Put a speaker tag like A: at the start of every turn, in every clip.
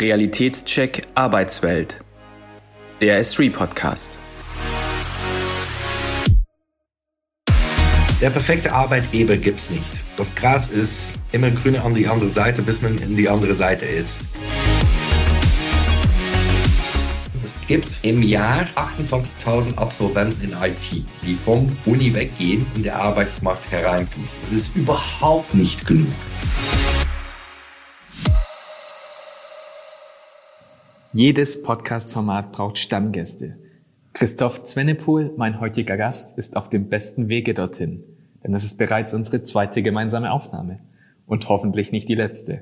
A: Realitätscheck Arbeitswelt. Der S3 Podcast.
B: Der perfekte Arbeitgeber gibt's nicht. Das Gras ist immer grüner an die andere Seite, bis man in die andere Seite ist. Es gibt im Jahr 28.000 Absolventen in IT, die vom Uni weggehen und der Arbeitsmarkt hereinfließen. Das ist überhaupt nicht genug.
A: Jedes Podcast-Format braucht Stammgäste. Christoph Zwennepohl, mein heutiger Gast, ist auf dem besten Wege dorthin. Denn es ist bereits unsere zweite gemeinsame Aufnahme. Und hoffentlich nicht die letzte.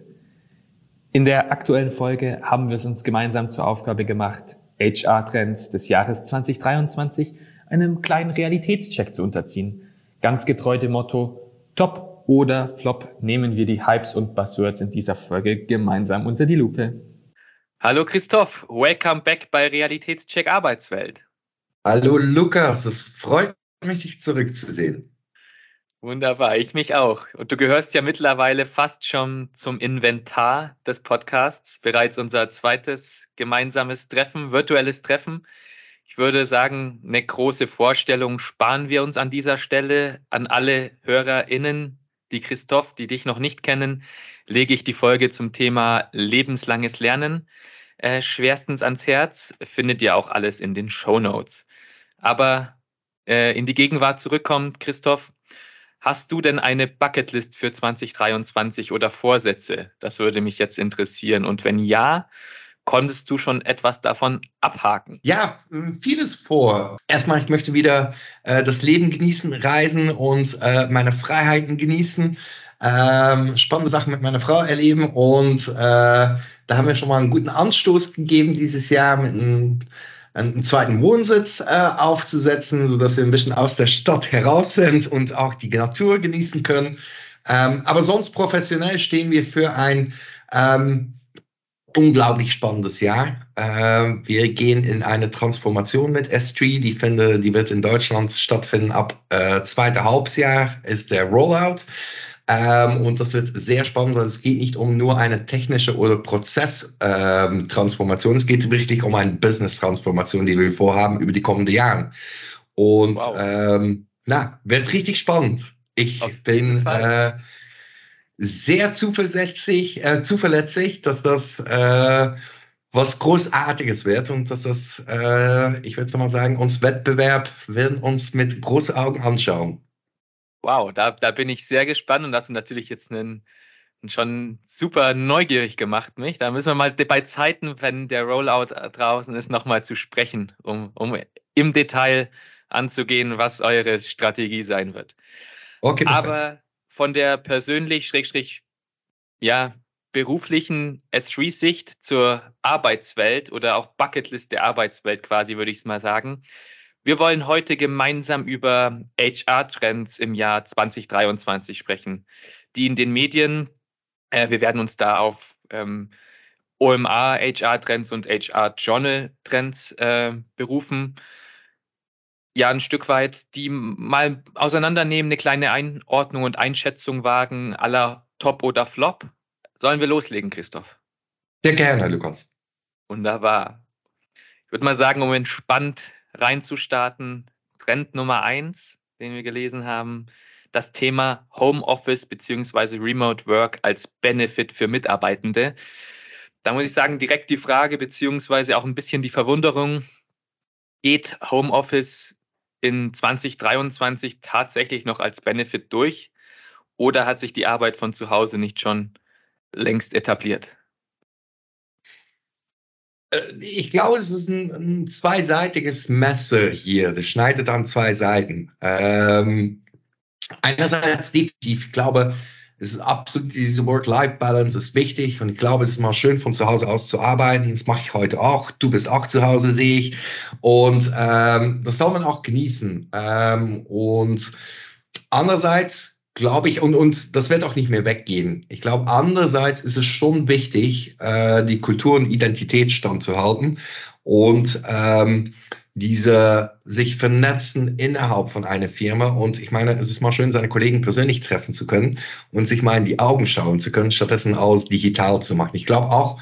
A: In der aktuellen Folge haben wir es uns gemeinsam zur Aufgabe gemacht, HR-Trends des Jahres 2023 einem kleinen Realitätscheck zu unterziehen. Ganz getreu dem Motto Top oder Flop nehmen wir die Hypes und Buzzwords in dieser Folge gemeinsam unter die Lupe. Hallo Christoph, welcome back bei Realitätscheck Arbeitswelt.
B: Hallo Lukas, es freut mich, dich zurückzusehen.
A: Wunderbar, ich mich auch. Und du gehörst ja mittlerweile fast schon zum Inventar des Podcasts. Bereits unser zweites gemeinsames Treffen, virtuelles Treffen. Ich würde sagen, eine große Vorstellung sparen wir uns an dieser Stelle. An alle HörerInnen, die Christoph, die dich noch nicht kennen, lege ich die Folge zum Thema lebenslanges Lernen äh, schwerstens ans Herz. Findet ihr auch alles in den Show Notes. Aber äh, in die Gegenwart zurückkommt, Christoph, hast du denn eine Bucketlist für 2023 oder Vorsätze? Das würde mich jetzt interessieren. Und wenn ja, konntest du schon etwas davon abhaken?
B: Ja, vieles vor. Erstmal, ich möchte wieder äh, das Leben genießen, reisen und äh, meine Freiheiten genießen. Ähm, spannende Sachen mit meiner Frau erleben und äh, da haben wir schon mal einen guten Anstoß gegeben dieses Jahr mit einem, einen zweiten Wohnsitz äh, aufzusetzen, sodass wir ein bisschen aus der Stadt heraus sind und auch die Natur genießen können. Ähm, aber sonst professionell stehen wir für ein ähm, unglaublich spannendes Jahr. Äh, wir gehen in eine Transformation mit S3, die, finde, die wird in Deutschland stattfinden ab äh, zweite Halbjahr ist der Rollout. Ähm, und das wird sehr spannend, weil es geht nicht um nur eine technische oder Prozesstransformation, ähm, es geht wirklich um eine Business-Transformation, die wir vorhaben über die kommenden Jahre. Und wow. ähm, na, wird richtig spannend. Ich Auf bin äh, sehr zuversichtlich, äh, zuverlässig, dass das äh, was Großartiges wird und dass das, äh, ich würde mal sagen, uns Wettbewerb werden uns mit großen Augen anschauen.
A: Wow, da, da bin ich sehr gespannt und das ist natürlich jetzt einen, schon super neugierig gemacht, mich. Da müssen wir mal bei Zeiten, wenn der Rollout draußen ist, nochmal zu sprechen, um, um im Detail anzugehen, was eure Strategie sein wird. Okay, perfekt. Aber von der persönlich, schrägstrich, ja, beruflichen S3-Sicht zur Arbeitswelt oder auch Bucketlist der Arbeitswelt quasi, würde ich es mal sagen, wir wollen heute gemeinsam über HR-Trends im Jahr 2023 sprechen, die in den Medien, äh, wir werden uns da auf ähm, OMA HR-Trends und HR-Journal-Trends äh, berufen. Ja, ein Stück weit, die mal auseinandernehmen, eine kleine Einordnung und Einschätzung wagen aller Top oder Flop. Sollen wir loslegen, Christoph?
B: Sehr gerne, Lukas.
A: Wunderbar. Ich würde mal sagen, um entspannt reinzustarten. Trend Nummer eins, den wir gelesen haben, das Thema Homeoffice bzw. Remote Work als Benefit für Mitarbeitende. Da muss ich sagen, direkt die Frage beziehungsweise auch ein bisschen die Verwunderung, geht Homeoffice in 2023 tatsächlich noch als Benefit durch oder hat sich die Arbeit von zu Hause nicht schon längst etabliert?
B: Äh, ich glaube, es ist ein, ein, zweiseitiges Messer hier. Das schneidet an zwei Seiten. Ähm, einerseits definitiv, ich glaube, es ist absolut, diese Work-Life-Balance ist wichtig und ich glaube, es ist mal schön, von zu Hause aus zu arbeiten. Das mache ich heute auch. Du bist auch zu Hause, sehe ich. Und ähm, das soll man auch genießen. Ähm, und andererseits glaube ich, und, und das wird auch nicht mehr weggehen. Ich glaube, andererseits ist es schon wichtig, äh, die Kultur und Identität standzuhalten und ähm, diese sich vernetzen innerhalb von einer Firma. Und ich meine, es ist mal schön, seine Kollegen persönlich treffen zu können und sich mal in die Augen schauen zu können, stattdessen alles digital zu machen. Ich glaube auch,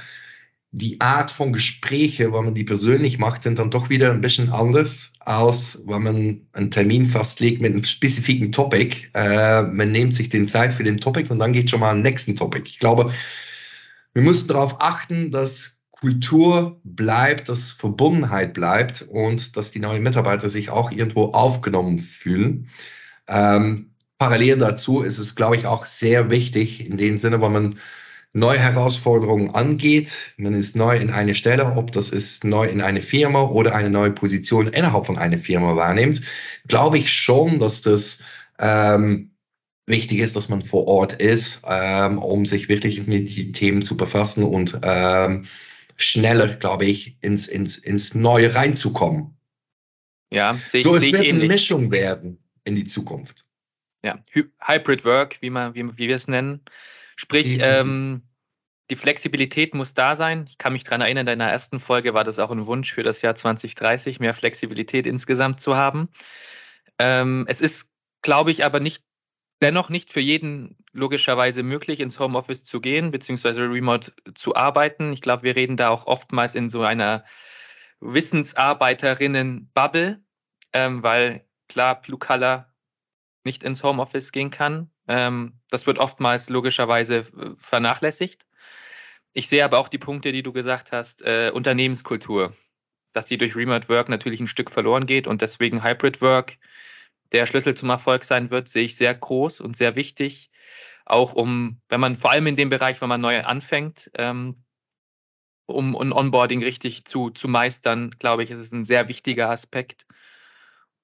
B: die Art von Gespräche, wenn man die persönlich macht, sind dann doch wieder ein bisschen anders, als wenn man einen Termin festlegt mit einem spezifischen Topic. Äh, man nimmt sich den Zeit für den Topic und dann geht schon mal am nächsten Topic. Ich glaube, wir müssen darauf achten, dass Kultur bleibt, dass Verbundenheit bleibt und dass die neuen Mitarbeiter sich auch irgendwo aufgenommen fühlen. Ähm, parallel dazu ist es, glaube ich, auch sehr wichtig in dem Sinne, weil man neue Herausforderungen angeht. Man ist neu in eine Stelle, ob das ist neu in eine Firma oder eine neue Position innerhalb von einer Firma wahrnimmt, glaube ich schon, dass das ähm, wichtig ist, dass man vor Ort ist, ähm, um sich wirklich mit den Themen zu befassen und ähm, schneller, glaube ich, ins, ins, ins Neue reinzukommen.
A: Ja,
B: sehe ich, So, es wird ähnlich. eine Mischung werden in die Zukunft.
A: Ja, Hybrid Work, wie, man, wie, wie wir es nennen. Sprich, ähm, die Flexibilität muss da sein. Ich kann mich daran erinnern, in deiner ersten Folge war das auch ein Wunsch für das Jahr 2030, mehr Flexibilität insgesamt zu haben. Ähm, es ist, glaube ich, aber nicht dennoch nicht für jeden logischerweise möglich, ins Homeoffice zu gehen, beziehungsweise remote zu arbeiten. Ich glaube, wir reden da auch oftmals in so einer Wissensarbeiterinnen-Bubble, ähm, weil klar, Blue Color nicht ins Homeoffice gehen kann. Ähm, das wird oftmals logischerweise äh, vernachlässigt. Ich sehe aber auch die Punkte, die du gesagt hast, äh, Unternehmenskultur, dass die durch Remote Work natürlich ein Stück verloren geht und deswegen Hybrid Work der Schlüssel zum Erfolg sein wird, sehe ich sehr groß und sehr wichtig. Auch um, wenn man vor allem in dem Bereich, wenn man neu anfängt, ähm, um ein Onboarding richtig zu, zu meistern, glaube ich, ist es ein sehr wichtiger Aspekt.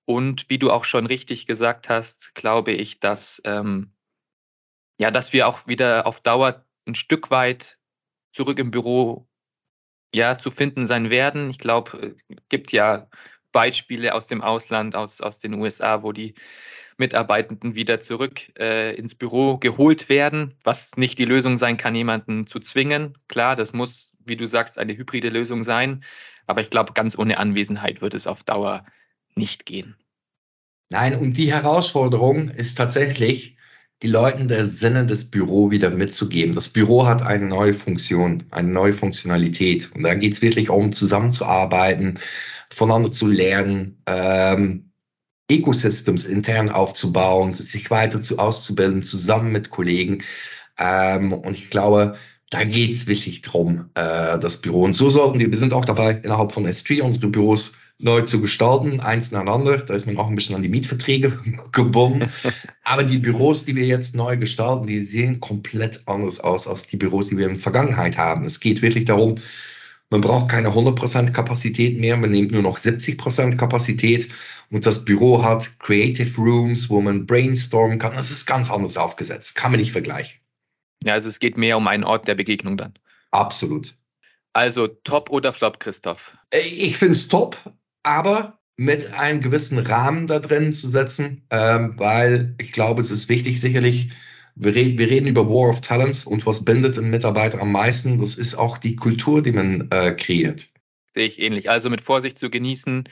A: Und wie du auch schon richtig gesagt hast, glaube ich, dass, ähm, ja, dass wir auch wieder auf Dauer ein Stück weit zurück im Büro ja, zu finden sein werden. Ich glaube, es gibt ja Beispiele aus dem Ausland, aus, aus den USA, wo die Mitarbeitenden wieder zurück äh, ins Büro geholt werden, was nicht die Lösung sein kann, jemanden zu zwingen. Klar, das muss, wie du sagst, eine hybride Lösung sein. Aber ich glaube, ganz ohne Anwesenheit wird es auf Dauer nicht gehen.
B: Nein, und die Herausforderung ist tatsächlich, die Leuten der Sinne des Büro wieder mitzugeben. Das Büro hat eine neue Funktion, eine neue Funktionalität. Und da geht es wirklich um zusammenzuarbeiten, voneinander zu lernen, ähm, Ecosystems intern aufzubauen, sich weiter zu auszubilden, zusammen mit Kollegen. Ähm, und ich glaube, da geht es wirklich drum, äh, das Büro. Und so sollten wir, wir sind auch dabei, innerhalb von S3 unsere Büros neu zu gestalten, eins nacheinander. Da ist man auch ein bisschen an die Mietverträge gebunden. Aber die Büros, die wir jetzt neu gestalten, die sehen komplett anders aus als die Büros, die wir in der Vergangenheit haben. Es geht wirklich darum, man braucht keine 100% Kapazität mehr, man nimmt nur noch 70% Kapazität und das Büro hat Creative Rooms, wo man brainstormen kann. Das ist ganz anders aufgesetzt, kann man nicht vergleichen.
A: Ja, also es geht mehr um einen Ort der Begegnung dann.
B: Absolut.
A: Also top oder flop, Christoph?
B: Äh, ich finde es top aber mit einem gewissen Rahmen da drin zu setzen, ähm, weil ich glaube, es ist wichtig, sicherlich, wir reden, wir reden über War of Talents und was bindet einen Mitarbeiter am meisten, das ist auch die Kultur, die man äh, kreiert.
A: Sehe ich ähnlich. Also mit Vorsicht zu genießen,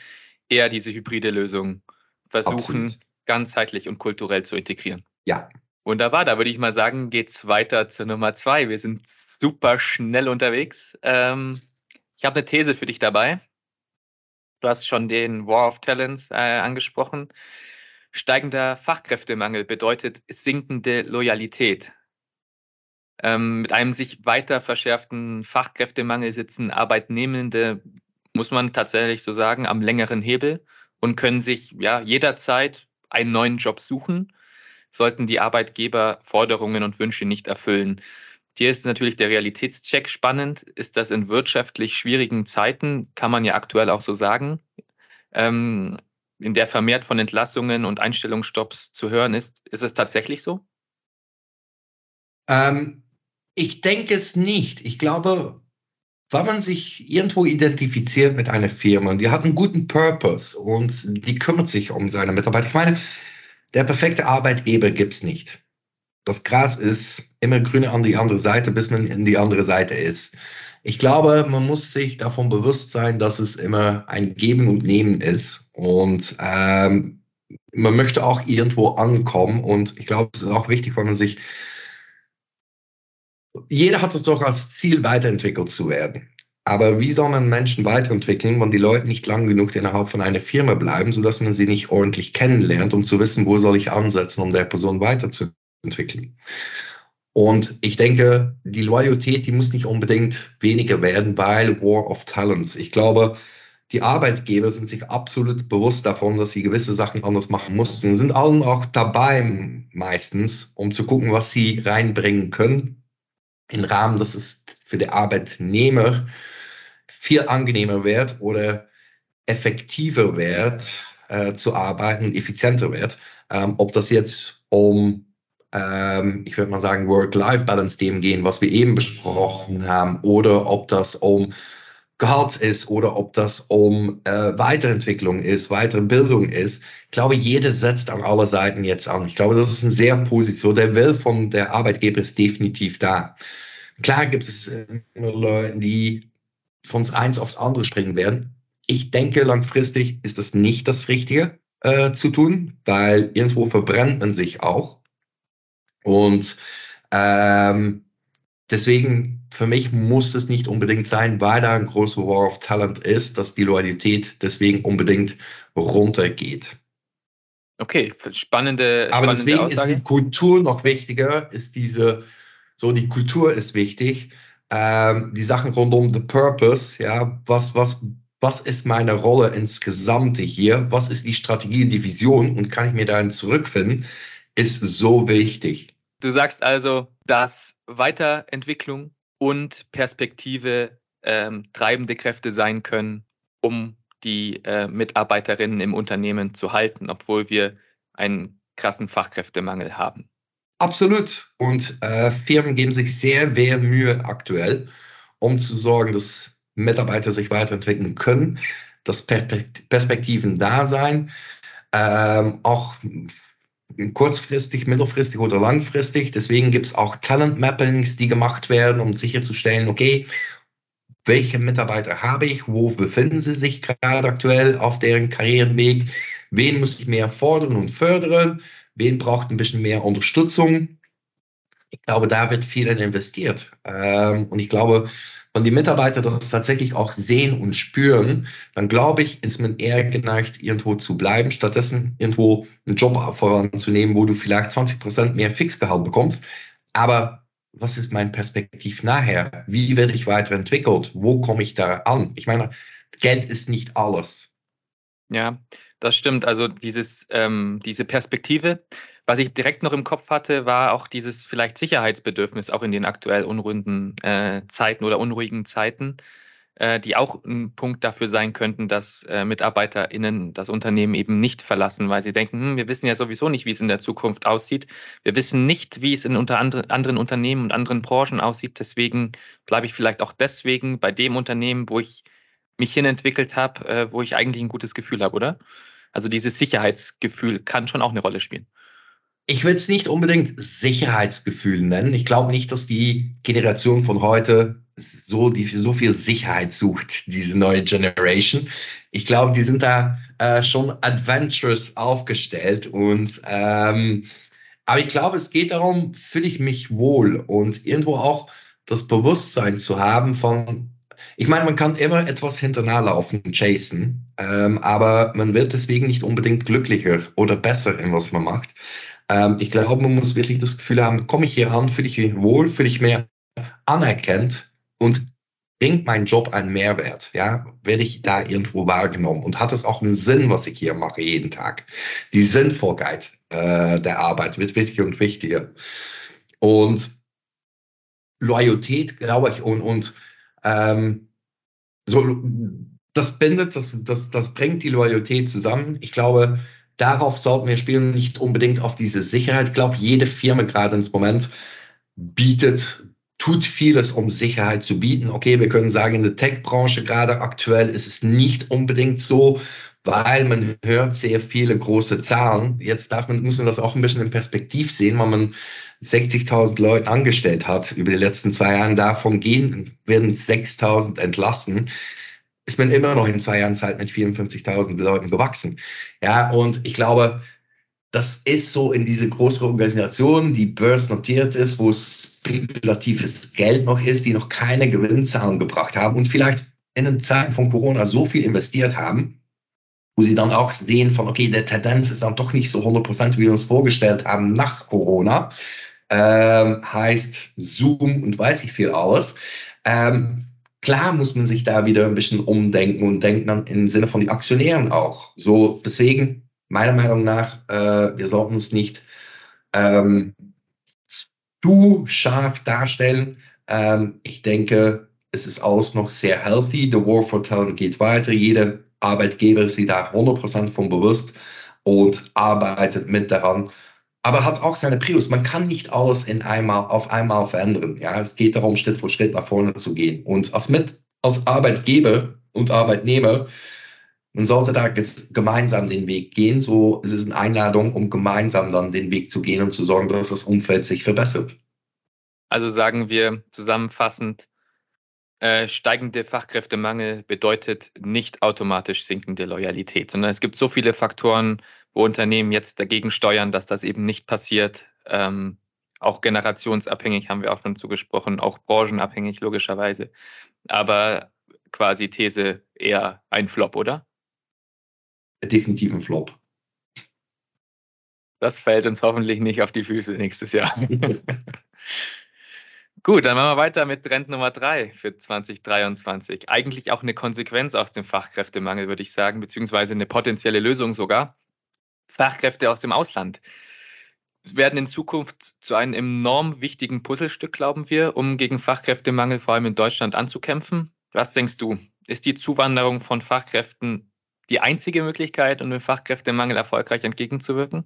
A: eher diese hybride Lösung versuchen, Absolut. ganzheitlich und kulturell zu integrieren.
B: Ja.
A: Wunderbar, da würde ich mal sagen, geht es weiter zur Nummer zwei. Wir sind super schnell unterwegs. Ähm, ich habe eine These für dich dabei. Du hast schon den War of Talents äh, angesprochen. Steigender Fachkräftemangel bedeutet sinkende Loyalität. Ähm, mit einem sich weiter verschärften Fachkräftemangel sitzen Arbeitnehmende, muss man tatsächlich so sagen, am längeren Hebel und können sich ja jederzeit einen neuen Job suchen, sollten die Arbeitgeber Forderungen und Wünsche nicht erfüllen. Hier ist natürlich der Realitätscheck spannend. Ist das in wirtschaftlich schwierigen Zeiten, kann man ja aktuell auch so sagen, ähm, in der vermehrt von Entlassungen und Einstellungsstopps zu hören ist, ist es tatsächlich so?
B: Ähm, ich denke es nicht. Ich glaube, wenn man sich irgendwo identifiziert mit einer Firma und die hat einen guten Purpose und die kümmert sich um seine Mitarbeiter. Ich meine, der perfekte Arbeitgeber gibt es nicht das Gras ist immer grüner an die andere Seite, bis man in die andere Seite ist. Ich glaube, man muss sich davon bewusst sein, dass es immer ein Geben und Nehmen ist. Und ähm, man möchte auch irgendwo ankommen. Und ich glaube, es ist auch wichtig, weil man sich. Jeder hat es doch als Ziel, weiterentwickelt zu werden. Aber wie soll man Menschen weiterentwickeln, wenn die Leute nicht lang genug innerhalb von einer Firma bleiben, sodass man sie nicht ordentlich kennenlernt, um zu wissen, wo soll ich ansetzen, um der Person weiterzuentwickeln? Und ich denke, die Loyalität, die muss nicht unbedingt weniger werden, weil War of Talents. Ich glaube, die Arbeitgeber sind sich absolut bewusst davon, dass sie gewisse Sachen anders machen mussten, sind allen auch dabei meistens, um zu gucken, was sie reinbringen können, im Rahmen, dass es für den Arbeitnehmer viel angenehmer wird oder effektiver wird äh, zu arbeiten, effizienter wird. Ähm, ob das jetzt um ähm, ich würde mal sagen, Work-Life-Balance-Themen gehen, was wir eben besprochen haben, oder ob das um Gehalt ist oder ob das um äh, Weiterentwicklung ist, weitere Bildung ist. Ich glaube, jeder setzt an aller Seiten jetzt an. Ich glaube, das ist ein sehr positiv. Der Will von der Arbeitgeber ist definitiv da. Klar gibt es immer Leute, die von eins aufs andere springen werden. Ich denke, langfristig ist das nicht das Richtige äh, zu tun, weil irgendwo verbrennt man sich auch. Und ähm, deswegen, für mich muss es nicht unbedingt sein, weil da ein großer War of Talent ist, dass die Loyalität deswegen unbedingt runtergeht.
A: Okay, spannende.
B: Aber
A: spannende
B: deswegen
A: Aussage.
B: ist die Kultur noch wichtiger, ist diese, so die Kultur ist wichtig. Ähm, die Sachen rund um the Purpose, ja, was, was, was ist meine Rolle insgesamt hier? Was ist die Strategie, die Vision und kann ich mir dahin zurückfinden, ist so wichtig.
A: Du sagst also, dass Weiterentwicklung und Perspektive ähm, treibende Kräfte sein können, um die äh, Mitarbeiterinnen im Unternehmen zu halten, obwohl wir einen krassen Fachkräftemangel haben.
B: Absolut. Und äh, Firmen geben sich sehr sehr Mühe aktuell, um zu sorgen, dass Mitarbeiter sich weiterentwickeln können, dass Perspektiven da sein, ähm, auch kurzfristig, mittelfristig oder langfristig. Deswegen gibt es auch Talent Mappings, die gemacht werden, um sicherzustellen, okay, welche Mitarbeiter habe ich, wo befinden sie sich gerade aktuell auf deren Karriereweg, wen muss ich mehr fordern und fördern, wen braucht ein bisschen mehr Unterstützung. Ich glaube, da wird viel investiert. Ähm, und ich glaube, wenn die Mitarbeiter das tatsächlich auch sehen und spüren, dann glaube ich, ist man eher geneigt, irgendwo zu bleiben, stattdessen irgendwo einen Job voranzunehmen, wo du vielleicht 20 Prozent mehr Fixgehalt bekommst. Aber was ist mein Perspektiv nachher? Wie werde ich weiterentwickelt? Wo komme ich da an? Ich meine, Geld ist nicht alles.
A: Ja, das stimmt. Also dieses, ähm, diese Perspektive, was ich direkt noch im Kopf hatte, war auch dieses vielleicht Sicherheitsbedürfnis, auch in den aktuell unruhigen äh, Zeiten oder unruhigen Zeiten, äh, die auch ein Punkt dafür sein könnten, dass äh, MitarbeiterInnen das Unternehmen eben nicht verlassen, weil sie denken, hm, wir wissen ja sowieso nicht, wie es in der Zukunft aussieht. Wir wissen nicht, wie es in unter andre, anderen Unternehmen und anderen Branchen aussieht. Deswegen bleibe ich vielleicht auch deswegen bei dem Unternehmen, wo ich mich hinentwickelt habe, äh, wo ich eigentlich ein gutes Gefühl habe, oder? Also dieses Sicherheitsgefühl kann schon auch eine Rolle spielen
B: ich will es nicht unbedingt Sicherheitsgefühl nennen. Ich glaube nicht, dass die Generation von heute so, die so viel Sicherheit sucht, diese neue Generation. Ich glaube, die sind da äh, schon adventurous aufgestellt und ähm, aber ich glaube, es geht darum, fühle ich mich wohl und irgendwo auch das Bewusstsein zu haben von, ich meine, man kann immer etwas hinterherlaufen, chasen, ähm, aber man wird deswegen nicht unbedingt glücklicher oder besser in was man macht. Ähm, ich glaube, man muss wirklich das Gefühl haben, komme ich hier an, fühle ich mich wohl, fühle ich mehr anerkannt und bringt mein Job einen Mehrwert? Ja, werde ich da irgendwo wahrgenommen und hat es auch einen Sinn, was ich hier mache jeden Tag? Die Sinnvollkeit äh, der Arbeit wird wichtiger und wichtiger. Und Loyalität, glaube ich, und, und ähm, so, das bindet, das, das, das bringt die Loyalität zusammen. Ich glaube, darauf sollten wir spielen, nicht unbedingt auf diese Sicherheit. Ich glaube, jede Firma gerade ins Moment bietet, tut vieles, um Sicherheit zu bieten. Okay, wir können sagen, in der Tech-Branche gerade aktuell ist es nicht unbedingt so, weil man hört sehr viele große Zahlen. Jetzt darf man, muss man das auch ein bisschen in Perspektiv sehen, weil man 60.000 Leute angestellt hat über die letzten zwei Jahre. Davon gehen, werden 6.000 entlassen ist man immer noch in zwei Jahren Zeit mit 54.000 Leuten gewachsen. Ja, und ich glaube, das ist so in diese große Organisation, die börsennotiert ist, wo es spekulatives Geld noch ist, die noch keine Gewinnzahlen gebracht haben und vielleicht in den Zeiten von Corona so viel investiert haben, wo sie dann auch sehen von, okay, der Tendenz ist dann doch nicht so 100%, wie wir uns vorgestellt haben nach Corona, ähm, heißt Zoom und weiß ich viel aus. Ähm, klar muss man sich da wieder ein bisschen umdenken und denken dann im Sinne von den Aktionären auch. So, deswegen meiner Meinung nach, äh, wir sollten uns nicht ähm, zu scharf darstellen. Ähm, ich denke, es ist alles noch sehr healthy. The War for Talent geht weiter. Jeder Arbeitgeber ist sich da 100% von bewusst und arbeitet mit daran. Aber hat auch seine Prius. Man kann nicht alles in einmal, auf einmal verändern. Ja, es geht darum, Schritt für Schritt nach vorne zu gehen. Und als, mit, als Arbeitgeber und Arbeitnehmer man sollte da gemeinsam den Weg gehen. So ist es eine Einladung, um gemeinsam dann den Weg zu gehen und zu sorgen, dass das Umfeld sich verbessert.
A: Also sagen wir zusammenfassend, äh, steigende Fachkräftemangel bedeutet nicht automatisch sinkende Loyalität, sondern es gibt so viele Faktoren, Unternehmen jetzt dagegen steuern, dass das eben nicht passiert. Ähm, auch generationsabhängig haben wir auch schon zugesprochen, auch branchenabhängig logischerweise. Aber quasi These eher ein Flop, oder?
B: definitiv ein Flop.
A: Das fällt uns hoffentlich nicht auf die Füße nächstes Jahr. Gut, dann machen wir weiter mit Trend Nummer drei für 2023. Eigentlich auch eine Konsequenz aus dem Fachkräftemangel, würde ich sagen, beziehungsweise eine potenzielle Lösung sogar. Fachkräfte aus dem Ausland werden in Zukunft zu einem enorm wichtigen Puzzlestück, glauben wir, um gegen Fachkräftemangel vor allem in Deutschland anzukämpfen. Was denkst du? Ist die Zuwanderung von Fachkräften die einzige Möglichkeit, um dem Fachkräftemangel erfolgreich entgegenzuwirken?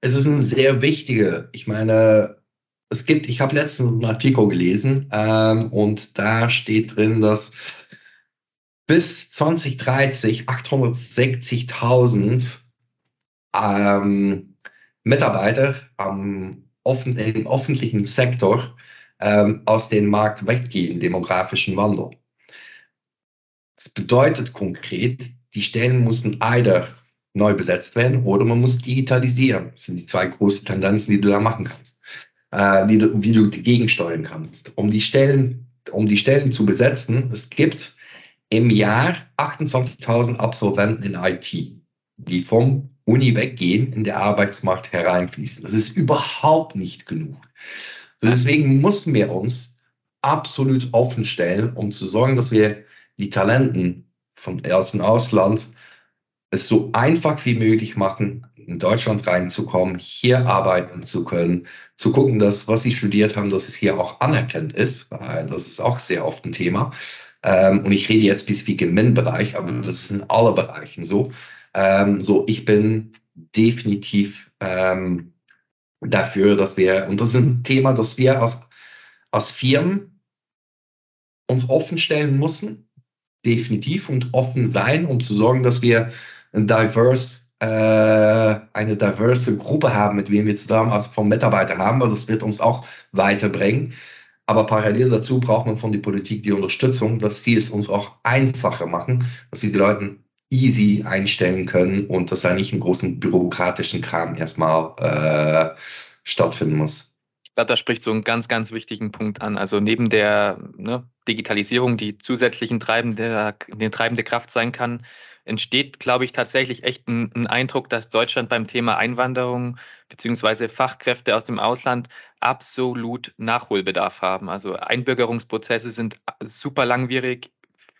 B: Es ist ein sehr wichtiger. Ich meine, es gibt, ich habe letztens einen Artikel gelesen ähm, und da steht drin, dass bis 2030 860.000 ähm, Mitarbeiter am offen, im öffentlichen Sektor ähm, aus dem Markt weggehen, demografischen Wandel. Das bedeutet konkret, die Stellen müssen either neu besetzt werden oder man muss digitalisieren. Das sind die zwei großen Tendenzen, die du da machen kannst, äh, die du, wie du gegensteuern kannst. Um die Stellen, um die Stellen zu besetzen, es gibt im Jahr 28.000 Absolventen in IT, die vom Uni weggehen, in den Arbeitsmarkt hereinfließen. Das ist überhaupt nicht genug. Deswegen müssen wir uns absolut offen stellen, um zu sorgen, dass wir die Talenten von ersten Ausland es so einfach wie möglich machen, in Deutschland reinzukommen, hier arbeiten zu können, zu gucken, dass was sie studiert haben, dass es hier auch anerkannt ist, weil das ist auch sehr oft ein Thema. Ähm, und ich rede jetzt spezifisch im MINT-Bereich, aber das ist in allen Bereichen so. Ähm, so, ich bin definitiv ähm, dafür, dass wir, und das ist ein Thema, das wir als, als Firmen uns offen stellen müssen, definitiv und offen sein, um zu sorgen, dass wir ein diverse, äh, eine diverse Gruppe haben, mit wem wir zusammen als vom Mitarbeiter haben, weil das wird uns auch weiterbringen. Aber parallel dazu braucht man von der Politik die Unterstützung, dass sie es uns auch einfacher machen, dass wir die Leute easy einstellen können und dass da nicht einen großen bürokratischen Kram erstmal äh, stattfinden muss.
A: Ich glaube, da spricht so einen ganz, ganz wichtigen Punkt an. Also neben der ne, Digitalisierung, die zusätzlichen treibende, eine treibende Kraft sein kann, entsteht, glaube ich, tatsächlich echt ein, ein, Eindruck, dass Deutschland beim Thema Einwanderung bzw. Fachkräfte aus dem Ausland absolut Nachholbedarf haben. Also Einbürgerungsprozesse sind super langwierig,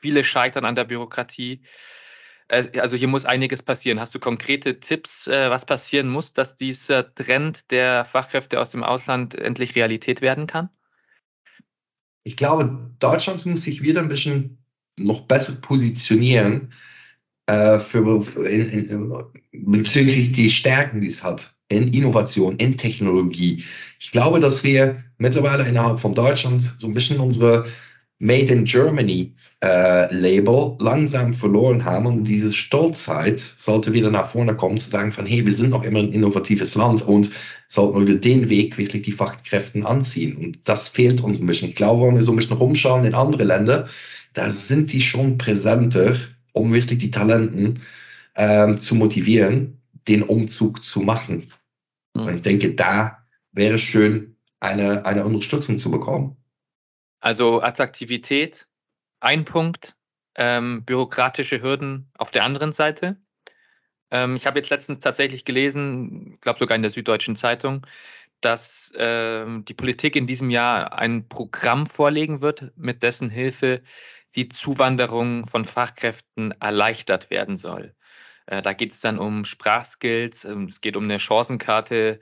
A: viele scheitern an der Bürokratie. Äh, also hier muss einiges passieren. Hast du konkrete Tipps, äh, was passieren muss, dass dieser Trend der Fachkräfte aus dem Ausland endlich Realität werden kann?
B: Ich glaube, Deutschland muss sich wieder ein bisschen noch besser positionieren äh, für, in, in, bezüglich die Stärken, die es hat in Innovation, in Technologie. Ich glaube, dass wir mittlerweile innerhalb von Deutschland so ein bisschen unsere Made in Germany äh, Label langsam verloren haben und diese Stolzheit sollte wieder nach vorne kommen, zu sagen von, hey, wir sind noch immer ein innovatives Land und sollten über den Weg wirklich die Fachkräfte anziehen. Und das fehlt uns ein bisschen. Ich glaube, wenn wir so ein bisschen rumschauen in andere Länder, da sind die schon präsenter, um wirklich die Talenten ähm, zu motivieren. den Umzug zu machen. Mhm. Und ich denke, da wäre es schön, eine, eine Unterstützung zu bekommen.
A: Also Attraktivität, ein Punkt, ähm, bürokratische Hürden auf der anderen Seite. Ähm, ich habe jetzt letztens tatsächlich gelesen, ich glaube sogar in der Süddeutschen Zeitung, dass ähm, die Politik in diesem Jahr ein Programm vorlegen wird, mit dessen Hilfe die Zuwanderung von Fachkräften erleichtert werden soll. Äh, da geht es dann um Sprachskills, ähm, es geht um eine Chancenkarte,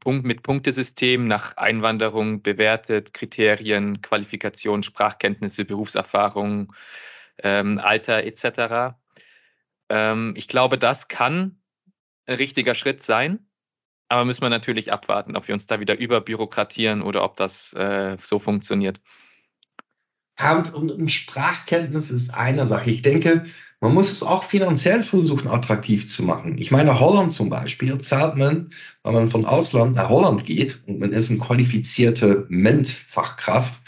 A: Punkt mit Punktesystem nach Einwanderung bewertet, Kriterien, Qualifikation, Sprachkenntnisse, Berufserfahrung, ähm, Alter etc. Ähm, ich glaube, das kann ein richtiger Schritt sein. Aber müssen wir natürlich abwarten, ob wir uns da wieder überbürokratieren oder ob das äh, so funktioniert.
B: Und, und Sprachkenntnis ist eine Sache. Ich denke, man muss es auch finanziell versuchen, attraktiv zu machen. Ich meine, Holland zum Beispiel zahlt man, wenn man von Ausland nach Holland geht und man ist eine qualifizierte MINT-Fachkraft,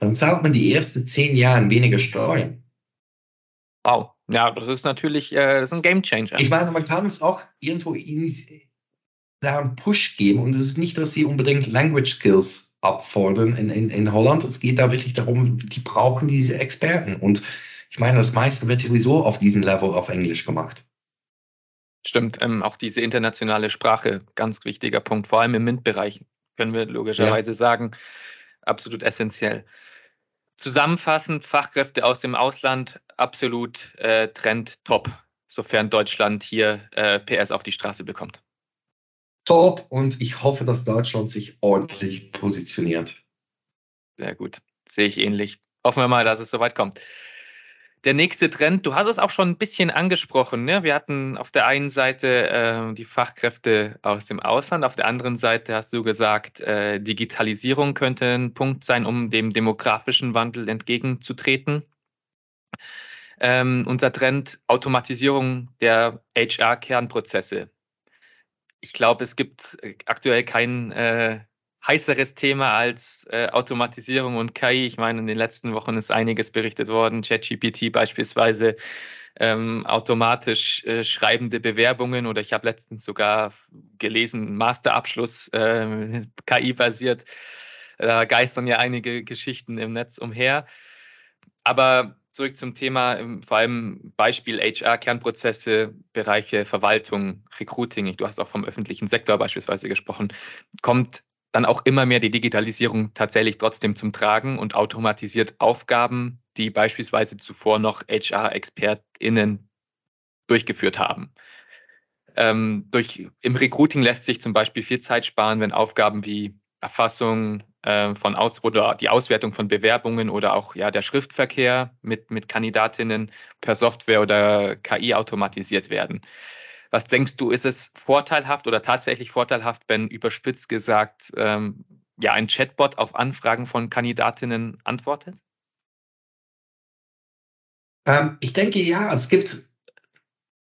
B: dann zahlt man die ersten zehn Jahre weniger Steuern.
A: Wow. Ja, das ist natürlich äh, das ist ein Game Changer.
B: Ich meine, man kann es auch irgendwo da einen Push geben und es ist nicht, dass sie unbedingt Language Skills abfordern in, in, in Holland. Es geht da wirklich darum, die brauchen diese Experten. Und ich meine, das meiste wird sowieso auf diesem Level auf Englisch gemacht.
A: Stimmt, ähm, auch diese internationale Sprache, ganz wichtiger Punkt, vor allem im MINT-Bereich, können wir logischerweise ja. sagen, absolut essentiell. Zusammenfassend, Fachkräfte aus dem Ausland, absolut äh, Trend top, sofern Deutschland hier äh, PS auf die Straße bekommt
B: top und ich hoffe, dass Deutschland sich ordentlich positioniert.
A: Sehr gut, sehe ich ähnlich. Hoffen wir mal, dass es soweit kommt. Der nächste Trend, du hast es auch schon ein bisschen angesprochen. Ne? Wir hatten auf der einen Seite äh, die Fachkräfte aus dem Ausland, auf der anderen Seite hast du gesagt, äh, Digitalisierung könnte ein Punkt sein, um dem demografischen Wandel entgegenzutreten. Ähm, unser Trend Automatisierung der HR-Kernprozesse ich glaube, es gibt aktuell kein äh, heißeres Thema als äh, Automatisierung und KI. Ich meine, in den letzten Wochen ist einiges berichtet worden. ChatGPT beispielsweise, ähm, automatisch äh, schreibende Bewerbungen oder ich habe letztens sogar gelesen, Masterabschluss äh, KI-basiert. Da geistern ja einige Geschichten im Netz umher. Aber zurück zum Thema, ähm, vor allem Beispiel HR, Kernprozesse, Bereiche Verwaltung, Recruiting, du hast auch vom öffentlichen Sektor beispielsweise gesprochen, kommt dann auch immer mehr die Digitalisierung tatsächlich trotzdem zum Tragen und automatisiert Aufgaben, die beispielsweise zuvor noch HR-ExpertInnen durchgeführt haben. Ähm, durch, Im Recruiting lässt sich zum Beispiel viel Zeit sparen, wenn Aufgaben wie Erfassung, äh, von Aus oder die Auswertung von Bewerbungen oder auch ja der Schriftverkehr mit, mit Kandidatinnen per Software oder KI automatisiert werden. Was denkst du, ist es vorteilhaft oder tatsächlich vorteilhaft, wenn überspitzt gesagt ähm, ja ein Chatbot auf Anfragen von Kandidatinnen antwortet?
B: Ähm, ich denke ja, es gibt,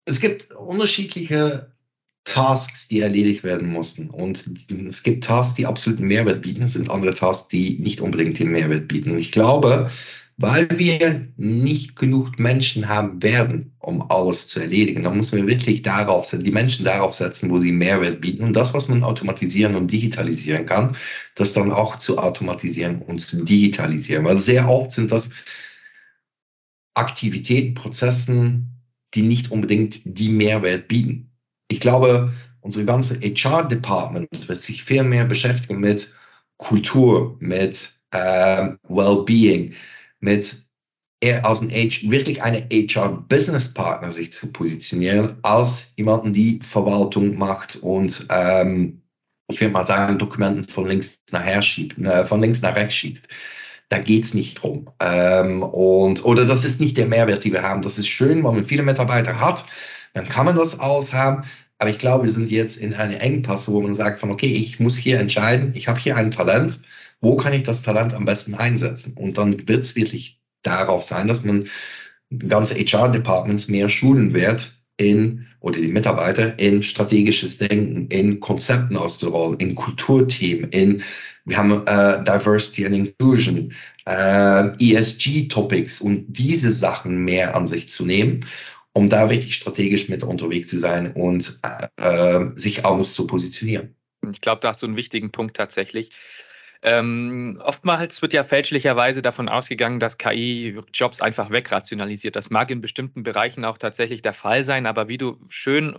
B: es gibt unterschiedliche Tasks, die erledigt werden mussten. Und es gibt Tasks, die absoluten Mehrwert bieten, es sind andere Tasks, die nicht unbedingt den Mehrwert bieten. Und ich glaube, weil wir nicht genug Menschen haben werden, um alles zu erledigen, dann müssen wir wirklich darauf setzen, die Menschen darauf setzen, wo sie Mehrwert bieten. Und das, was man automatisieren und digitalisieren kann, das dann auch zu automatisieren und zu digitalisieren. Weil sehr oft sind das Aktivitäten, Prozessen, die nicht unbedingt die Mehrwert bieten. Ich glaube, unsere ganze HR-Department wird sich viel mehr beschäftigen mit Kultur, mit äh, Wellbeing, mit eher als ein H, wirklich eine HR-Business-Partner sich zu positionieren, als jemanden, die Verwaltung macht und ähm, ich würde mal sagen, Dokumenten von links nach her schiebt, äh, von links nach rechts schiebt. Da geht es nicht drum. Ähm, und, oder das ist nicht der Mehrwert, den wir haben. Das ist schön, wenn man viele Mitarbeiter hat, dann kann man das alles haben. Aber ich glaube, wir sind jetzt in einem Engpass, wo man sagt von, okay, ich muss hier entscheiden, ich habe hier ein Talent, wo kann ich das Talent am besten einsetzen? Und dann wird es wirklich darauf sein, dass man ganze HR-Departments mehr schulen wird in, oder die Mitarbeiter in strategisches Denken, in Konzepten auszurollen, in Kulturthemen, in, wir haben äh, Diversity and Inclusion, äh, ESG-Topics und diese Sachen mehr an sich zu nehmen um da richtig strategisch mit unterwegs zu sein und äh, sich anders zu positionieren.
A: Ich glaube, da hast du einen wichtigen Punkt tatsächlich. Ähm, oftmals wird ja fälschlicherweise davon ausgegangen, dass KI Jobs einfach wegrationalisiert. Das mag in bestimmten Bereichen auch tatsächlich der Fall sein, aber wie du schön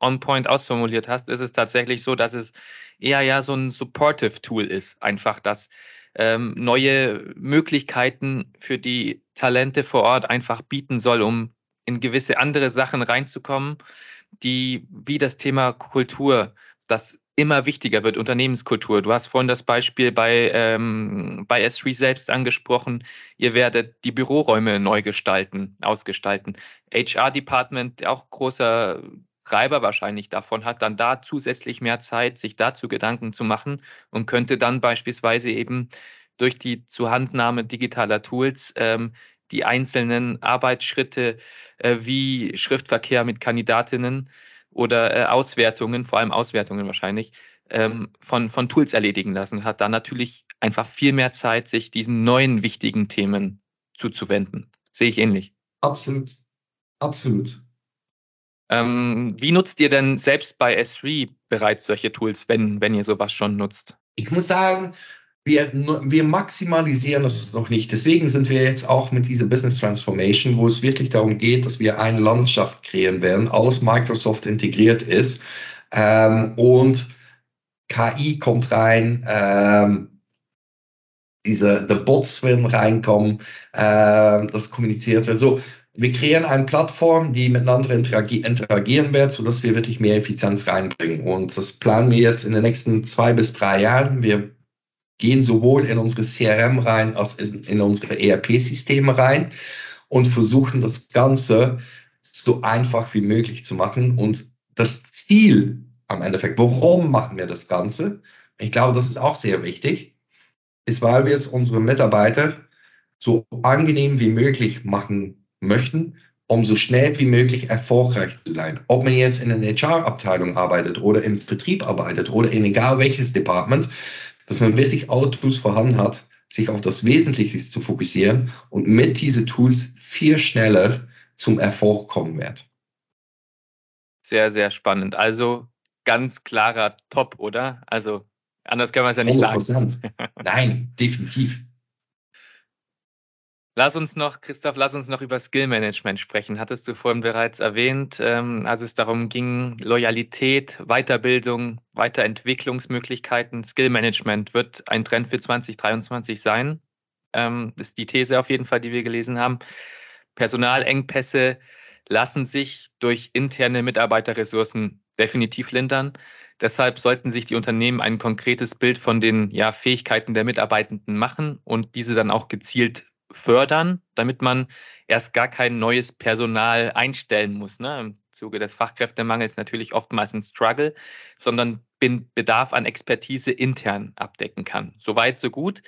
A: on point ausformuliert hast, ist es tatsächlich so, dass es eher ja so ein supportive Tool ist. Einfach, dass ähm, neue Möglichkeiten für die Talente vor Ort einfach bieten soll, um in gewisse andere Sachen reinzukommen, die wie das Thema Kultur, das immer wichtiger wird, Unternehmenskultur. Du hast vorhin das Beispiel bei, ähm, bei S3 selbst angesprochen. Ihr werdet die Büroräume neu gestalten, ausgestalten. HR-Department, auch großer Treiber wahrscheinlich davon, hat dann da zusätzlich mehr Zeit, sich dazu Gedanken zu machen und könnte dann beispielsweise eben durch die Zuhandnahme digitaler Tools ähm, die einzelnen Arbeitsschritte äh, wie Schriftverkehr mit Kandidatinnen oder äh, Auswertungen, vor allem Auswertungen wahrscheinlich, ähm, von, von Tools erledigen lassen, hat dann natürlich einfach viel mehr Zeit, sich diesen neuen wichtigen Themen zuzuwenden. Sehe ich ähnlich.
B: Absolut. Absolut.
A: Ähm, wie nutzt ihr denn selbst bei S3 bereits solche Tools, wenn, wenn ihr sowas schon nutzt?
B: Ich muss sagen, wir, wir maximalisieren das noch nicht. Deswegen sind wir jetzt auch mit dieser Business Transformation, wo es wirklich darum geht, dass wir eine Landschaft kreieren werden, alles Microsoft integriert ist ähm, und KI kommt rein, ähm, diese the Bots werden reinkommen, äh, das kommuniziert wird. So, wir kreieren eine Plattform, die miteinander interagi interagieren wird, sodass wir wirklich mehr Effizienz reinbringen. Und das planen wir jetzt in den nächsten zwei bis drei Jahren. Wir gehen sowohl in unsere CRM rein als in, unsere ERP-Systeme rein und versuchen das Ganze so einfach wie möglich zu machen. Und das Ziel am Endeffekt, warum machen wir das Ganze? Ich glaube, das ist auch sehr wichtig, ist, weil wir es unseren Mitarbeitern so angenehm wie möglich machen möchten, um so schnell wie möglich erfolgreich zu sein. Ob man jetzt in einer HR-Abteilung arbeitet oder im Vertrieb arbeitet oder in egal welches Department, dass man wirklich alle Tools vorhanden hat, sich auf das Wesentliche zu fokussieren und mit diesen Tools viel schneller zum Erfolg kommen wird.
A: Sehr, sehr spannend. Also ganz klarer Top, oder? Also anders können wir es ja nicht 100%. sagen.
B: Nein, definitiv.
A: Lass uns noch, Christoph, lass uns noch über Skillmanagement sprechen. Hattest du vorhin bereits erwähnt, ähm, als es darum ging, Loyalität, Weiterbildung, Weiterentwicklungsmöglichkeiten. Skillmanagement wird ein Trend für 2023 sein. Ähm, das ist die These auf jeden Fall, die wir gelesen haben. Personalengpässe lassen sich durch interne Mitarbeiterressourcen definitiv lindern. Deshalb sollten sich die Unternehmen ein konkretes Bild von den ja, Fähigkeiten der Mitarbeitenden machen und diese dann auch gezielt fördern, damit man erst gar kein neues Personal einstellen muss. Ne? Im Zuge des Fachkräftemangels natürlich oftmals ein Struggle, sondern bin Bedarf an Expertise intern abdecken kann. Soweit, so gut.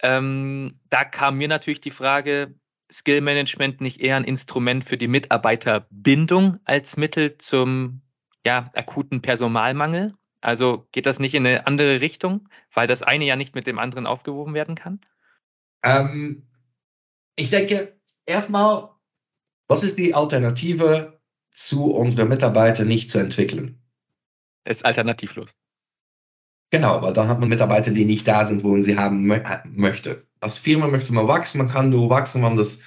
A: Ähm, da kam mir natürlich die Frage, Skill Management nicht eher ein Instrument für die Mitarbeiterbindung als Mittel zum ja, akuten Personalmangel? Also geht das nicht in eine andere Richtung, weil das eine ja nicht mit dem anderen aufgewoben werden kann?
B: Ähm, ich denke, erstmal, was ist die Alternative zu unseren Mitarbeitern nicht zu entwickeln?
A: Ist alternativlos.
B: Genau, weil dann hat man Mitarbeiter, die nicht da sind, wo man sie haben möchte. Als Firma möchte man wachsen, man kann nur wachsen, wenn das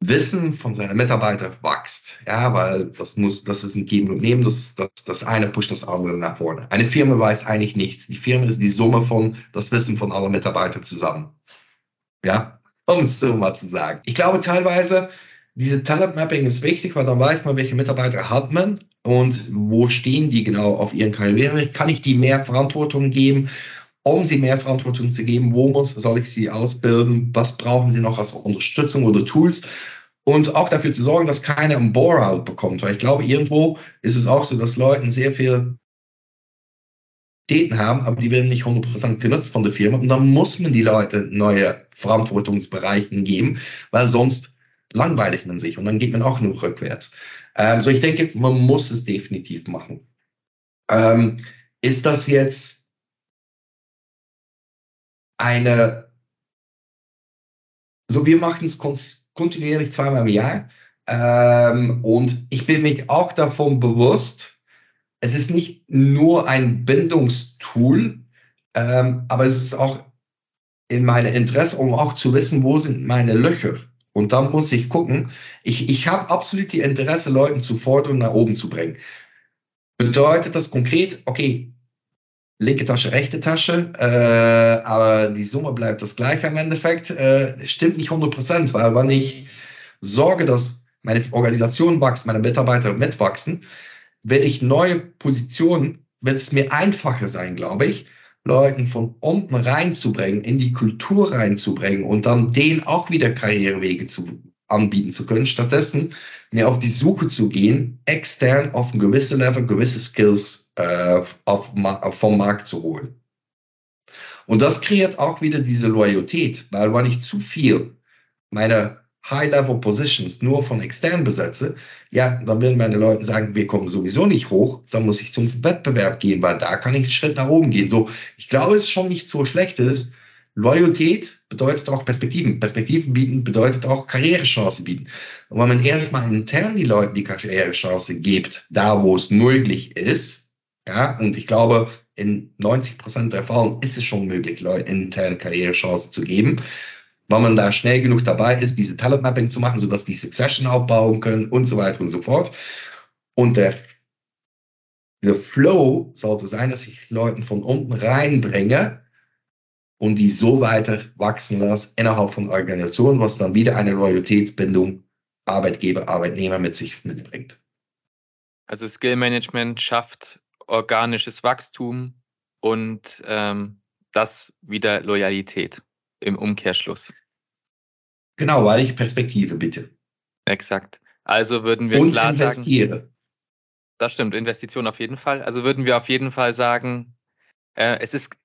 B: Wissen von seinen Mitarbeitern wächst. Ja, weil das muss, das ist ein Geben und Nehmen, das, das, das eine pusht das andere nach vorne. Eine Firma weiß eigentlich nichts. Die Firma ist die Summe von das Wissen von allen Mitarbeitern zusammen. Ja, um es so mal zu sagen. Ich glaube teilweise, diese Talent Mapping ist wichtig, weil dann weiß man, welche Mitarbeiter hat man und wo stehen die genau auf ihren Karriere. Kann ich die mehr Verantwortung geben? Um sie mehr Verantwortung zu geben, wo muss, soll ich sie ausbilden? Was brauchen sie noch als Unterstützung oder Tools? Und auch dafür zu sorgen, dass keiner ein Bore-out bekommt. Weil ich glaube, irgendwo ist es auch so, dass Leuten sehr viel Daten haben, aber die werden nicht 100% genutzt von der Firma. Und dann muss man die Leute neue Verantwortungsbereichen geben, weil sonst langweilig man sich und dann geht man auch nur rückwärts. Ähm, so ich denke, man muss es definitiv machen. Ähm, ist das jetzt eine, so wir machen es kontinuierlich zweimal im Jahr. Ähm, und ich bin mich auch davon bewusst, es ist nicht nur ein Bindungstool, ähm, aber es ist auch in meinem Interesse, um auch zu wissen, wo sind meine Löcher. Und dann muss ich gucken, ich, ich habe absolut die Interesse, Leuten zu fordern und nach oben zu bringen. Bedeutet das konkret, okay, linke Tasche, rechte Tasche, äh, aber die Summe bleibt das gleiche im Endeffekt, äh, stimmt nicht 100 Prozent, weil wenn ich sorge, dass meine Organisation wächst, meine Mitarbeiter mitwachsen, werde ich neue Positionen, wird es mir einfacher sein, glaube ich, Leuten von unten reinzubringen, in die Kultur reinzubringen und dann denen auch wieder Karrierewege zu anbieten zu können, stattdessen mehr auf die Suche zu gehen, extern auf ein gewisses Level, gewisse Skills äh, auf, vom Markt zu holen. Und das kreiert auch wieder diese Loyalität, weil wenn ich zu viel meine High-Level-Positions nur von extern besetze, ja, dann werden meine Leute sagen, wir kommen sowieso nicht hoch, dann muss ich zum Wettbewerb gehen, weil da kann ich einen Schritt nach oben gehen. So, ich glaube, es ist schon nicht so schlecht ist. Loyalität bedeutet auch Perspektiven. Perspektiven bieten bedeutet auch Karrierechance bieten. Und wenn man erstmal intern die Leute die Karrierechance gibt, da wo es möglich ist, ja, und ich glaube, in 90 Prozent der Fällen ist es schon möglich, Leuten intern Karrierechance zu geben weil man da schnell genug dabei ist, diese Talent Mapping zu machen, sodass die Succession aufbauen können und so weiter und so fort. Und der, der Flow sollte sein, dass ich Leuten von unten reinbringe und die so weiter wachsen lasse innerhalb von Organisationen, was dann wieder eine Loyalitätsbindung Arbeitgeber, Arbeitnehmer mit sich mitbringt.
A: Also Skill Management schafft organisches Wachstum und ähm, das wieder Loyalität im Umkehrschluss.
B: Genau, weil ich Perspektive bitte.
A: Exakt. Also würden wir
B: Und
A: klar
B: investiere.
A: sagen. Das stimmt, Investition auf jeden Fall. Also würden wir auf jeden Fall sagen, äh, es ist,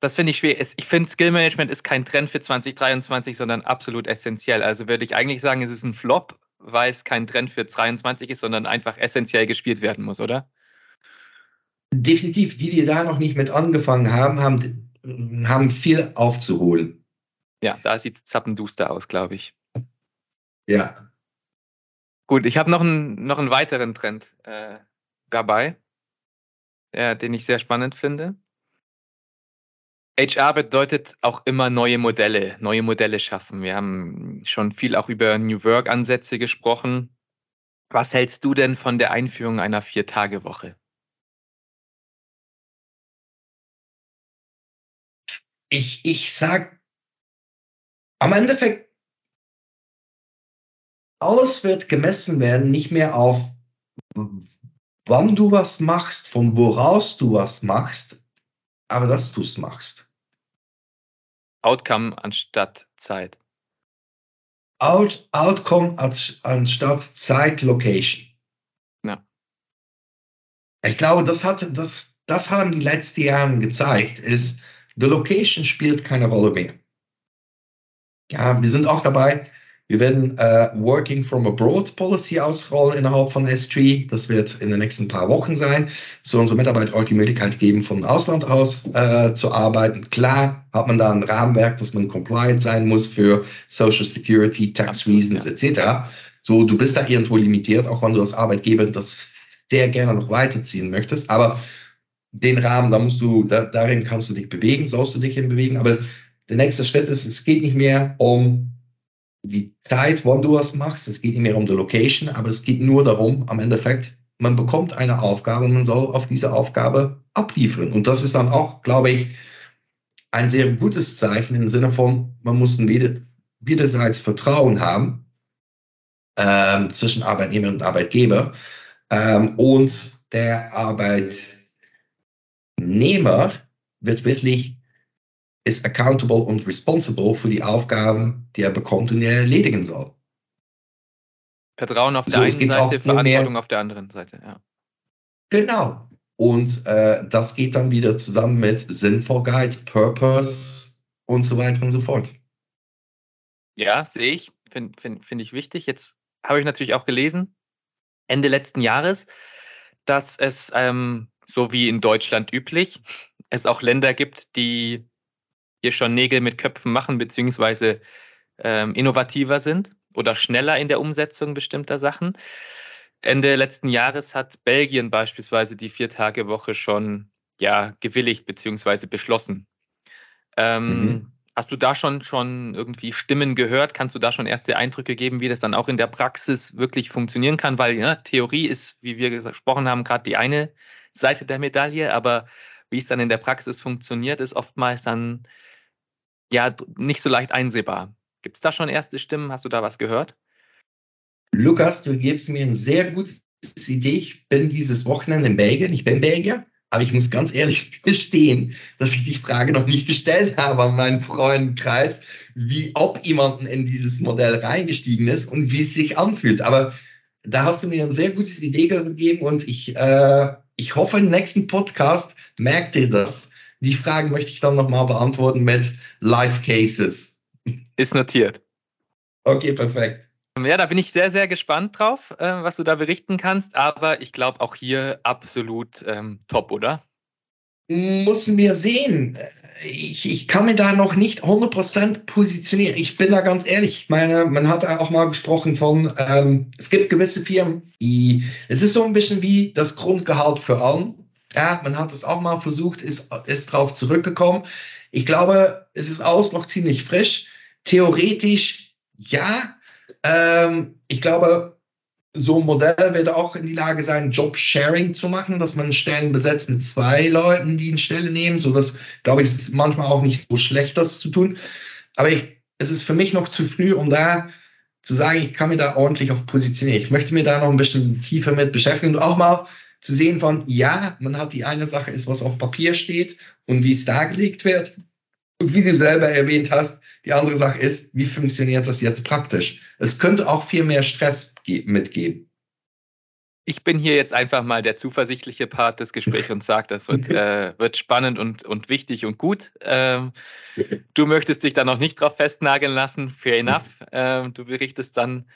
A: das finde ich schwer. Es, ich finde, Skill Management ist kein Trend für 2023, sondern absolut essentiell. Also würde ich eigentlich sagen, es ist ein Flop, weil es kein Trend für 2023 ist, sondern einfach essentiell gespielt werden muss, oder?
B: Definitiv, die, die da noch nicht mit angefangen haben, haben, haben viel aufzuholen.
A: Ja, da sieht es zappenduster aus, glaube ich.
B: Ja.
A: Gut, ich habe noch einen, noch einen weiteren Trend äh, dabei, äh, den ich sehr spannend finde. HR bedeutet auch immer neue Modelle, neue Modelle schaffen. Wir haben schon viel auch über New Work-Ansätze gesprochen. Was hältst du denn von der Einführung einer Vier-Tage-Woche?
B: Ich, ich sag am Endeffekt, alles wird gemessen werden, nicht mehr auf, wann du was machst, von woraus du was machst, aber dass du es machst.
A: Outcome anstatt Zeit.
B: Out, Outcome anstatt Zeit, Location.
A: Ja.
B: Ich glaube, das hat, das, das haben die letzten Jahre gezeigt, ist, the Location spielt keine Rolle mehr. Ja, wir sind auch dabei. Wir werden äh, Working from Abroad Policy ausrollen innerhalb von S3. Das wird in den nächsten paar Wochen sein. Es soll unsere Mitarbeiter auch die Möglichkeit geben, vom Ausland aus äh, zu arbeiten. Klar hat man da ein Rahmenwerk, dass man compliant sein muss für Social Security, Tax Reasons etc. So, du bist da irgendwo limitiert, auch wenn du als Arbeitgeber das sehr gerne noch weiterziehen möchtest. Aber den Rahmen, da musst du, da, darin kannst du dich bewegen, sollst du dich hin bewegen. Aber der nächste Schritt ist, es geht nicht mehr um die Zeit, wann du was machst, es geht nicht mehr um die Location, aber es geht nur darum, am Endeffekt, man bekommt eine Aufgabe und man soll auf diese Aufgabe abliefern. Und das ist dann auch, glaube ich, ein sehr gutes Zeichen im Sinne von, man muss ein beiderseits Vertrauen haben ähm, zwischen Arbeitnehmer und Arbeitgeber. Ähm, und der Arbeitnehmer wird wirklich ist accountable und responsible für die Aufgaben, die er bekommt und die er erledigen soll.
A: Vertrauen auf der so, einen Seite, Verantwortung auf der anderen Seite, ja.
B: Genau. Und äh, das geht dann wieder zusammen mit Sinnvollheit, Purpose und so weiter und so fort.
A: Ja, sehe ich. Finde find, find ich wichtig. Jetzt habe ich natürlich auch gelesen, Ende letzten Jahres, dass es, ähm, so wie in Deutschland üblich, es auch Länder gibt, die hier schon Nägel mit Köpfen machen, beziehungsweise ähm, innovativer sind. oder schneller in der Umsetzung bestimmter Sachen. Ende letzten Jahres hat Belgien beispielsweise die Vier-Tage-Woche schon ja, gewilligt bzw. beschlossen. Ähm, mhm. Hast du da schon, schon irgendwie Stimmen gehört? Kannst du da schon erste Eindrücke geben, wie das dann auch in der Praxis wirklich funktionieren kann? Weil ja, Theorie ist, wie wir gesprochen haben, gerade die eine Seite der Medaille, aber wie es dann in der Praxis funktioniert, ist oftmals dann ja nicht so leicht einsehbar. Gibt es da schon erste Stimmen? Hast du da was gehört?
B: Lukas, du gibst mir eine sehr gute Idee. Ich bin dieses Wochenende in Belgien. Ich bin Belgier. Aber ich muss ganz ehrlich gestehen, dass ich die Frage noch nicht gestellt habe an meinen Freundenkreis, wie ob jemanden in dieses Modell reingestiegen ist und wie es sich anfühlt. Aber da hast du mir eine sehr gute Idee gegeben und ich, äh, ich hoffe, im nächsten Podcast merkt ihr das. Die Fragen möchte ich dann nochmal beantworten mit Live Cases.
A: Ist notiert.
B: Okay, perfekt.
A: Ja, da bin ich sehr, sehr gespannt drauf, äh, was du da berichten kannst. Aber ich glaube auch hier absolut ähm, top, oder?
B: Muss wir sehen. Ich, ich kann mir da noch nicht 100% positionieren. Ich bin da ganz ehrlich. Ich meine, man hat auch mal gesprochen von, ähm, es gibt gewisse Firmen, die, es ist so ein bisschen wie das Grundgehalt für allen. Ja, man hat es auch mal versucht, ist, ist drauf zurückgekommen. Ich glaube, es ist alles noch ziemlich frisch. Theoretisch, ja, ähm, ich glaube, so ein Modell wird auch in die Lage sein, Job-Sharing zu machen, dass man Stellen besetzt mit zwei Leuten, die eine Stelle nehmen. So dass, glaube ich, ist manchmal auch nicht so schlecht, das zu tun. Aber ich, es ist für mich noch zu früh, um da zu sagen, ich kann mir da ordentlich auf positionieren. Ich möchte mir da noch ein bisschen tiefer mit beschäftigen und auch mal zu sehen von, ja, man hat die eine Sache ist, was auf Papier steht und wie es dargelegt wird. Und wie du selber erwähnt hast, die andere Sache ist, wie funktioniert das jetzt praktisch? Es könnte auch viel mehr Stress mitgeben.
A: Ich bin hier jetzt einfach mal der zuversichtliche Part des Gesprächs und sage, das wird, äh, wird spannend und, und wichtig und gut. Ähm, du möchtest dich da noch nicht drauf festnageln lassen, fair enough. Ähm, du berichtest dann,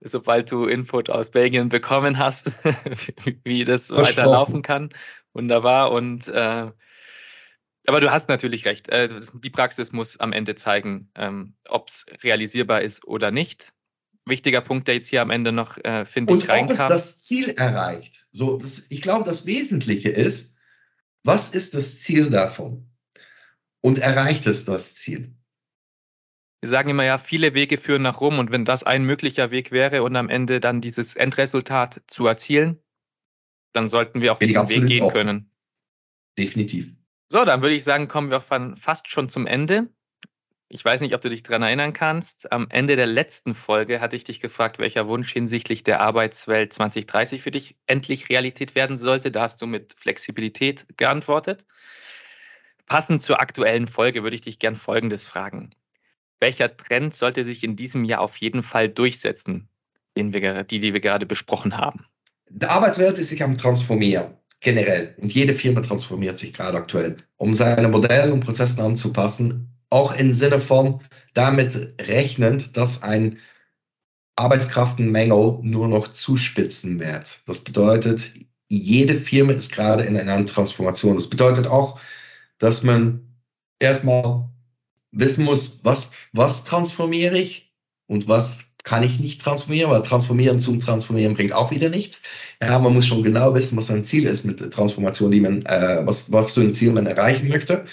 A: sobald du Input aus Belgien bekommen hast, wie das weiterlaufen kann. Wunderbar. Und äh, aber du hast natürlich recht. Äh, die Praxis muss am Ende zeigen, ähm, ob es realisierbar ist oder nicht. Wichtiger Punkt, der jetzt hier am Ende noch, äh, finde ich, reinkam.
B: Und ob es das Ziel erreicht. So, das, ich glaube, das Wesentliche ist, was ist das Ziel davon? Und erreicht es das Ziel?
A: Wir sagen immer ja, viele Wege führen nach Rom und wenn das ein möglicher Weg wäre und am Ende dann dieses Endresultat zu erzielen, dann sollten wir auf diesen Weg gehen auch. können.
B: Definitiv.
A: So, dann würde ich sagen, kommen wir fast schon zum Ende. Ich weiß nicht, ob du dich daran erinnern kannst. Am Ende der letzten Folge hatte ich dich gefragt, welcher Wunsch hinsichtlich der Arbeitswelt 2030 für dich endlich Realität werden sollte. Da hast du mit Flexibilität geantwortet. Passend zur aktuellen Folge würde ich dich gern Folgendes fragen. Welcher Trend sollte sich in diesem Jahr auf jeden Fall durchsetzen, den wir, die, die wir gerade besprochen haben?
B: Die Arbeitswelt ist sich am Transformieren generell. Und jede Firma transformiert sich gerade aktuell, um seine Modelle und Prozesse anzupassen, auch im Sinne von damit rechnend, dass ein Arbeitskraftenmängel nur noch zuspitzen wird. Das bedeutet, jede Firma ist gerade in einer Transformation. Das bedeutet auch, dass man erstmal wissen muss, was, was transformiere ich und was kann ich nicht transformieren, weil transformieren zum Transformieren bringt auch wieder nichts. Ja, man muss schon genau wissen, was sein Ziel ist mit der Transformation, die man, äh, was, was für ein Ziel man erreichen möchte.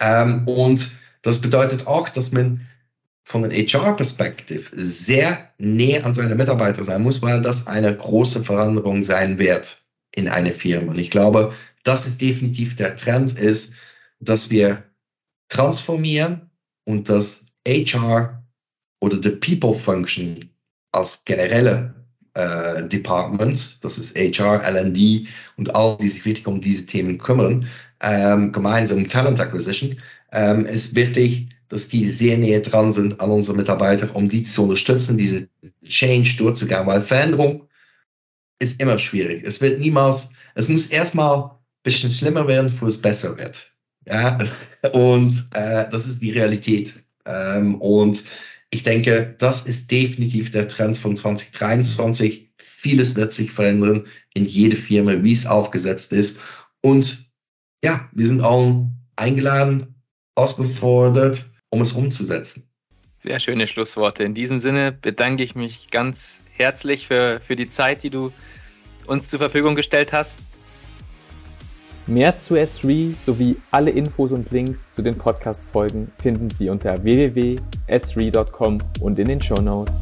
B: Ähm, und das bedeutet auch, dass man von der HR-Perspektive sehr näher an seine Mitarbeiter sein muss, weil das eine große Veränderung sein wird in eine Firma. Und ich glaube, das ist definitiv der Trend ist, dass wir transformieren und dass HR oder the People Function als generelle äh, Departments, das ist HR, LD und all die sich wirklich um diese Themen kümmern, ähm, gemeinsam Talent Acquisition, ähm, ist wirklich, dass die sehr näher dran sind an unsere Mitarbeiter, um die zu unterstützen, diese Change durchzugehen, weil Veränderung ist immer schwierig. Es wird niemals, es muss erstmal ein bisschen schlimmer werden, bevor es besser wird. Ja, und äh, das ist die Realität. Ähm, und ich denke, das ist definitiv der Trend von 2023. Vieles wird sich verändern in jede Firma, wie es aufgesetzt ist. Und ja, wir sind auch eingeladen, ausgefordert, um es umzusetzen.
C: Sehr schöne Schlussworte. In diesem Sinne bedanke ich mich ganz herzlich für, für die Zeit, die du uns zur Verfügung gestellt hast.
A: Mehr zu S3 sowie alle Infos und Links zu den Podcast-Folgen finden Sie unter www.s3.com und in den Show Notes.